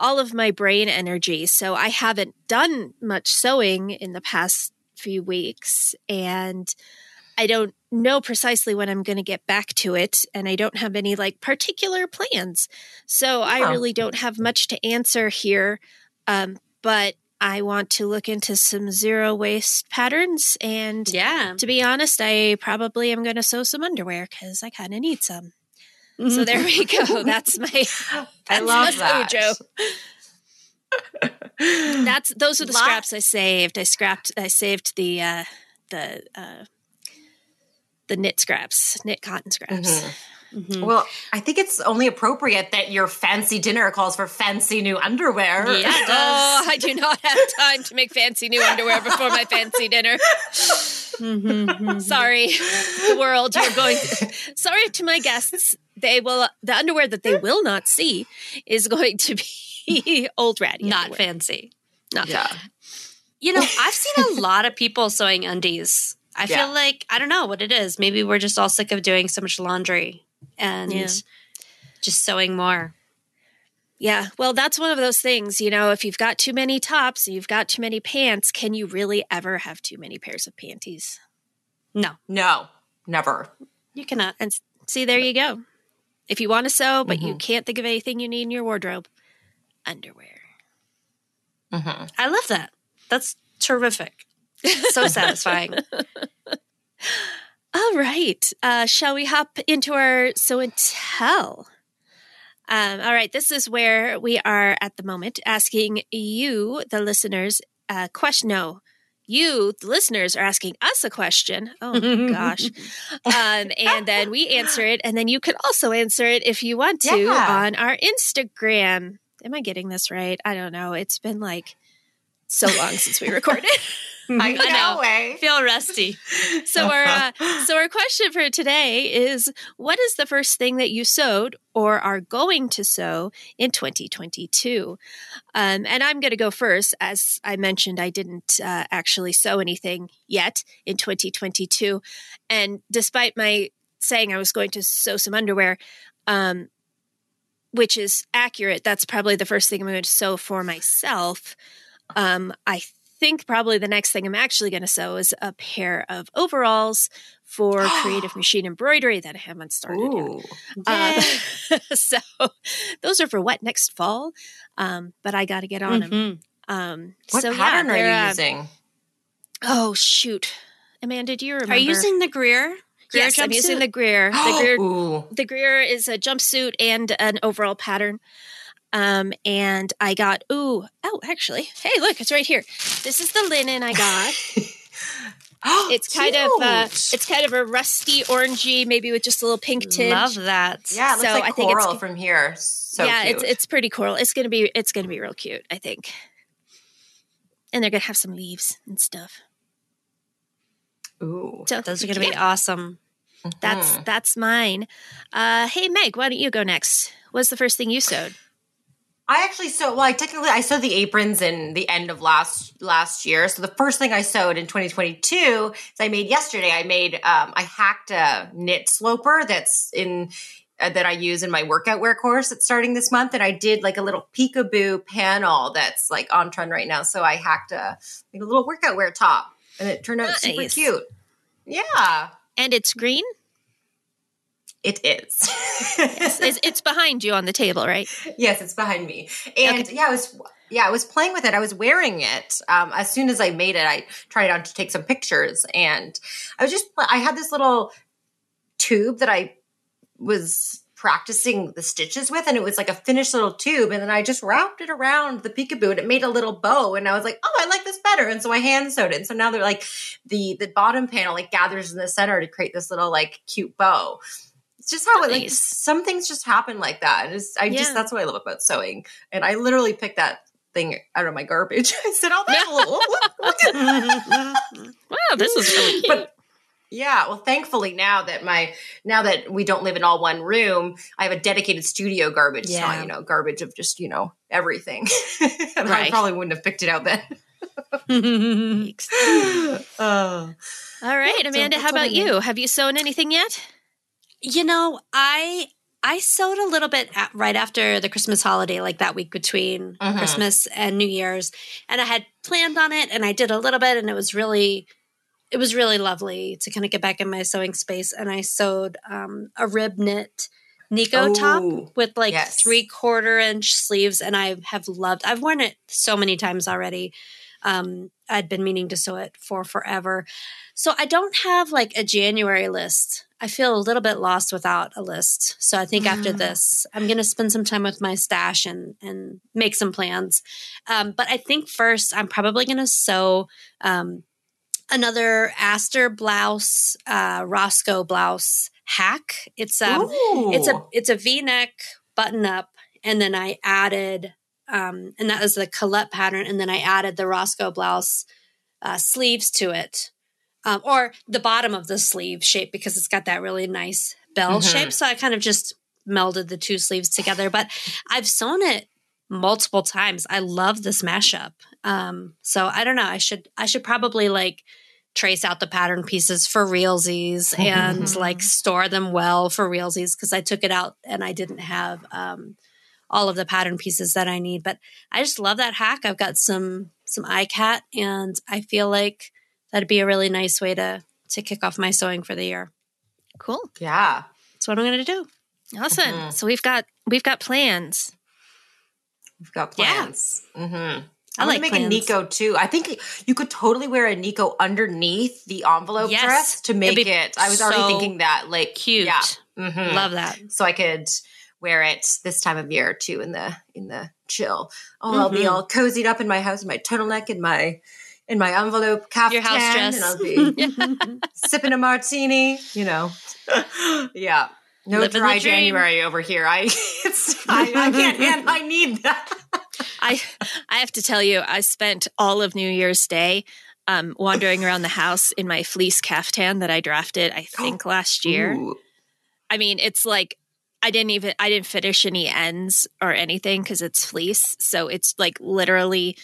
all of my brain energy. So I haven't done much sewing in the past few weeks, and I don't know precisely when I'm going to get back to it, and I don't have any like particular plans. So yeah. I really don't have much to answer here. Um, but I want to look into some zero waste patterns. And yeah, to be honest, I probably am going to sew some underwear because I kind of need some. So there we go. That's my. That's I love that. mojo. That's those are the Lot- scraps I saved. I scrapped. I saved the uh, the uh, the knit scraps, knit cotton scraps. Mhm. Well, I think it's only appropriate that your fancy dinner calls for fancy new underwear. Yeah, it does. Oh, I do not have time to make fancy new underwear before my fancy dinner. Mhm. Sorry, the world. You're going. sorry to my guests. They will. The underwear that they will not see is going to be old ratty. Not underwear. fancy. Not Yeah. You know, I've seen a lot of people sewing undies. I Yeah. feel like I don't know what it is. Maybe we're just all sick of doing so much laundry and Yeah. just sewing more. Yeah, well, that's one of those things, you know, if you've got too many tops, you've got too many pants, can you really ever have too many pairs of panties? No, No, never. you cannot. And see, there you go. If you want to sew, but you can't think of anything you need in your wardrobe, underwear. Mhm. I love that. That's terrific. So satisfying. All right. Uh, shall we hop into our sew and tell? Um, all right. This is where we are at the moment asking you, the listeners, a question. No, you, the listeners, are asking us a question. Oh my gosh. Um, and then we answer it. And then you can also answer it if you want to Yeah. on our Instagram. Am I getting this right? I don't know. It's been like so long since we recorded. I I know. know. way. Feel rusty. So our uh, so our question for today is: What is the first thing that you sewed or are going to sew in 2022? Um, and I'm going to go first. As I mentioned, I didn't uh, actually sew anything yet in 2022, and despite my saying I was going to sew some underwear, um, which is accurate, that's probably the first thing I'm going to sew for myself. Um, I think probably the next thing I'm actually going to sew is a pair of overalls for creative machine embroidery that I haven't started yet. Um, so those are for what next fall? Um, but I got to get on them. Mhm. Um, What so pattern yeah, are you uh, using? Oh shoot, Amanda, do you remember? Are you using the Greer? Greer Yes, I'm using the Greer. The Greer the Greer is a jumpsuit and an overall pattern. Um, and I got ooh oh actually hey look it's right here. This is the linen I got. Oh, it's kind of uh, Cute. it's kind of a rusty orangey, maybe with just a little pink tinge. Love that. yeah, it looks so like I think it's- coral from here. So yeah, cute. it's it's pretty cool. It's gonna be it's gonna be real cute, I think. And they're gonna have some leaves and stuff. Ooh. So Those are going to be awesome. that's Mhm. that's mine. Uh, hey Meg, why don't you go next? What's the first thing you sewed? I actually sewed. Well, I technically I sewed the aprons in the end of last last year. So the first thing I sewed in 2022 is I made yesterday. I made um, I hacked a knit sloper that's in uh, that I use in my workout wear course that's starting this month, and I did like a little peekaboo panel that's like on trend right now. So I hacked a like a little workout wear top, and it turned out super cute. Yeah, And it's green. It is. Yes, it's, it's behind you on the table, right? yes, it's behind me. And yeah, I was yeah, I was playing with it. I was wearing it. Um, as soon as I made it, I tried on to take some pictures, and I was just I had this little tube that I was practicing the stitches with, and it was like a finished little tube, and then I just wrapped it around the peekaboo, and it made a little bow, and I was like, oh, I like this better, and so I hand sewed it. And so now they're like the the bottom panel like gathers in the center to create this little like cute bow. It's just how it like some things just happen like that. It's, I Yeah. just that's what I love about sewing, and I literally picked that thing out of my garbage. I said, "Oh, that's a little." look at Wow, this is really cute. but yeah, well, thankfully now that my now that we don't live in all one room, I have a dedicated studio garbage. Yeah. Yeah. you know, garbage of just you know everything. and I probably wouldn't have picked it out then. Oh. All right, So Amanda, how that's what I about you? Have you sewn anything yet? You know, I I sewed a little bit at, right after the Christmas holiday, like that week between Mhm. Christmas and New Year's, and I had planned on it, and I did a little bit, and it was really, it was really lovely to kind of get back in my sewing space, and I sewed um, a rib knit Nikko top with like yes. three quarter inch sleeves, and I have loved. I've worn it so many times already. Um, I'd been meaning to sew it for forever, so I don't have like a January list. I feel a little bit lost without a list. So I think after this, I'm going to spend some time with my stash and and make some plans. Um, but I think first, I'm probably going to sew um, another Aster blouse, uh, Roscoe blouse hack. It's um, Ooh. it's a it's a V neck button up, and then I added, um, and that was the Colette pattern, and then I added the Roscoe blouse uh, sleeves to it um, or the bottom of the sleeve shape because it's got that really nice bell Mhm. shape. So I kind of just melded the two sleeves together. But I've sewn it multiple times. I love this mashup. Um, so I don't know. I should I should probably like trace out the pattern pieces for realsies and like store them well for realsies because I took it out and I didn't have um, all of the pattern pieces that I need. But I just love that hack. I've got some some ikat and I feel like that'd be a really nice way to to kick off my sewing for the year. Cool. Yeah. That's what am I'm going to do. Awesome. Mhm. So we've got we've got plans. We've got Yeah. plans. Mm-hmm. I I'm like gonna make plans. a Nikko too. I think you could totally wear a Nikko underneath the envelope Yes. dress to make It'd be it. I was already thinking that, like Cute. Yeah. Mhm. Love that. So I could wear it this time of year too in the in the chill. Oh, I'll be Mhm. all cozied up in my house in my turtleneck and my in my envelope caftan, Your house dress. and I'll be sipping a martini. You know, yeah. No Living dry. January over here. I it's I, I can't and I need that. I I have to tell you, I spent all of New Year's Day um, wandering around the house in my fleece caftan that I drafted, I think, last year. Ooh. I mean, it's like I didn't even I didn't finish any ends or anything because it's fleece, so it's like literally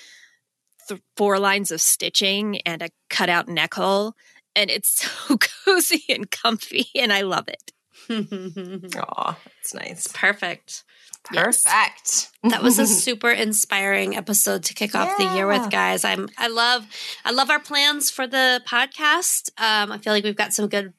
th- four lines of stitching and a cutout neck hole, and it's so cozy and comfy, and I love it. Aw, that's nice. Perfect. Yes. Perfect. That was a super inspiring episode to kick off the year with, guys. I'm I love I love our plans for the podcast. Um, I feel like we've got some good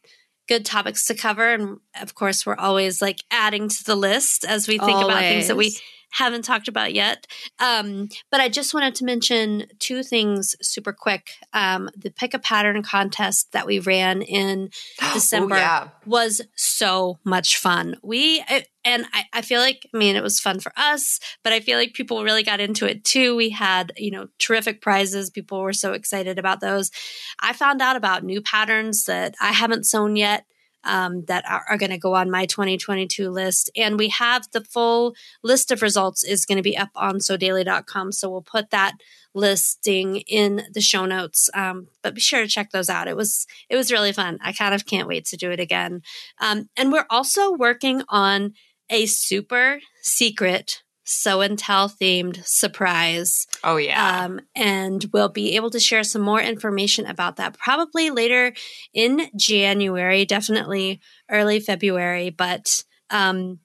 good topics to cover, and of course, we're always like adding to the list as we think about things that we Always. Haven't talked about yet. Um, but I just wanted to mention two things super quick. Um, the pick a pattern contest that we ran in December Ooh, yeah. was so much fun. We and I, I feel like I mean it was fun for us, but I feel like people really got into it too. We had you know terrific prizes. People were so excited about those. I found out about new patterns that I haven't sewn yet. Um, that are, are going to go on my 2022 list. And we have the full list of results is going to be up on sewdaily.com. So we'll put that listing in the show notes. Um, but be sure to check those out. It was, it was really fun. I kind of can't wait to do it again. Um, and we're also working on a super secret sew and tell themed surprise. Oh yeah. Um, and we'll be able to share some more information about that probably later in January, definitely early February. But um,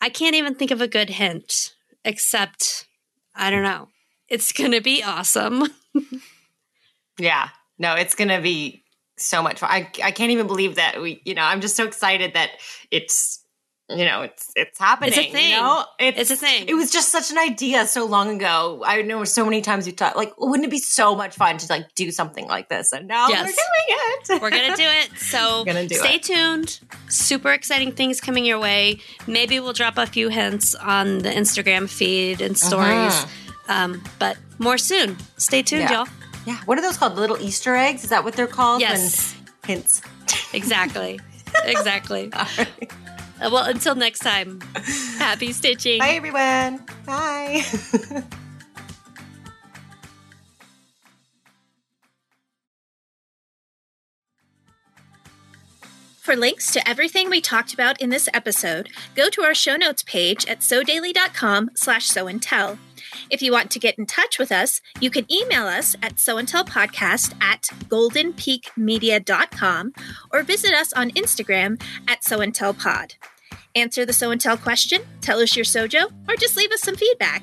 I can't even think of a good hint, except I don't know. It's going to be awesome. Yeah. No, it's going to be so much fun. I, I can't even believe that we, you know, I'm just so excited that it's, you know, it's, it's happening. It's a thing. You know? It's a thing. It was just such an idea so long ago. I know so many times we talked, like, wouldn't it be so much fun to like do something like this? And now Yes. we're doing it. We're going to do it. So do stay it. tuned. Super exciting things coming your way. Maybe we'll drop a few hints on the Instagram feed and stories. Uh-huh. Um, but more soon. Stay tuned, Yeah. y'all. Yeah. What are those called? Little Easter eggs? Is that what they're called? Yes. Hints. Exactly. exactly. All right. Uh, well, until next time. Happy stitching. Bye, everyone. Bye. For links to everything we talked about in this episode, go to our show notes page at sewdaily.com slash sewandtell. If you want to get in touch with us, you can email us at sewandtellpodcast at goldenpeakmedia.com or visit us on Instagram at sewandtellpod. Answer the sew and Tell question, tell us your sewjo, or just leave us some feedback.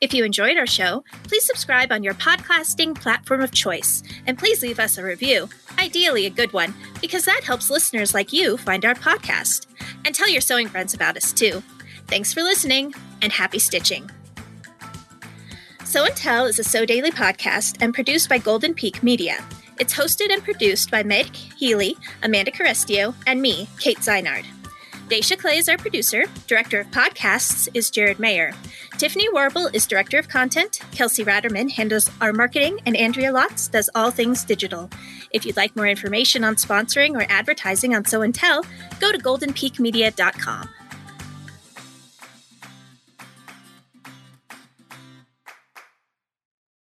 If you enjoyed our show, please subscribe on your podcasting platform of choice, and please leave us a review, ideally a good one, because that helps listeners like you find our podcast. And tell your sewing friends about us too. Thanks for listening, and happy stitching. Sew and Tell is a Sew Daily podcast and produced by Golden Peak Media. It's hosted and produced by Meg Healy, Amanda Carestio, and me, Kate Zeinard. Daisha Clay is our producer. Director of podcasts is Jared Mayer. Tiffany Warble is Director of Content. Kelsey Ratterman handles our marketing, and Andrea Lotz does all things digital. If you'd like more information on sponsoring or advertising on Sew and Tell, go to goldenpeakmedia.com.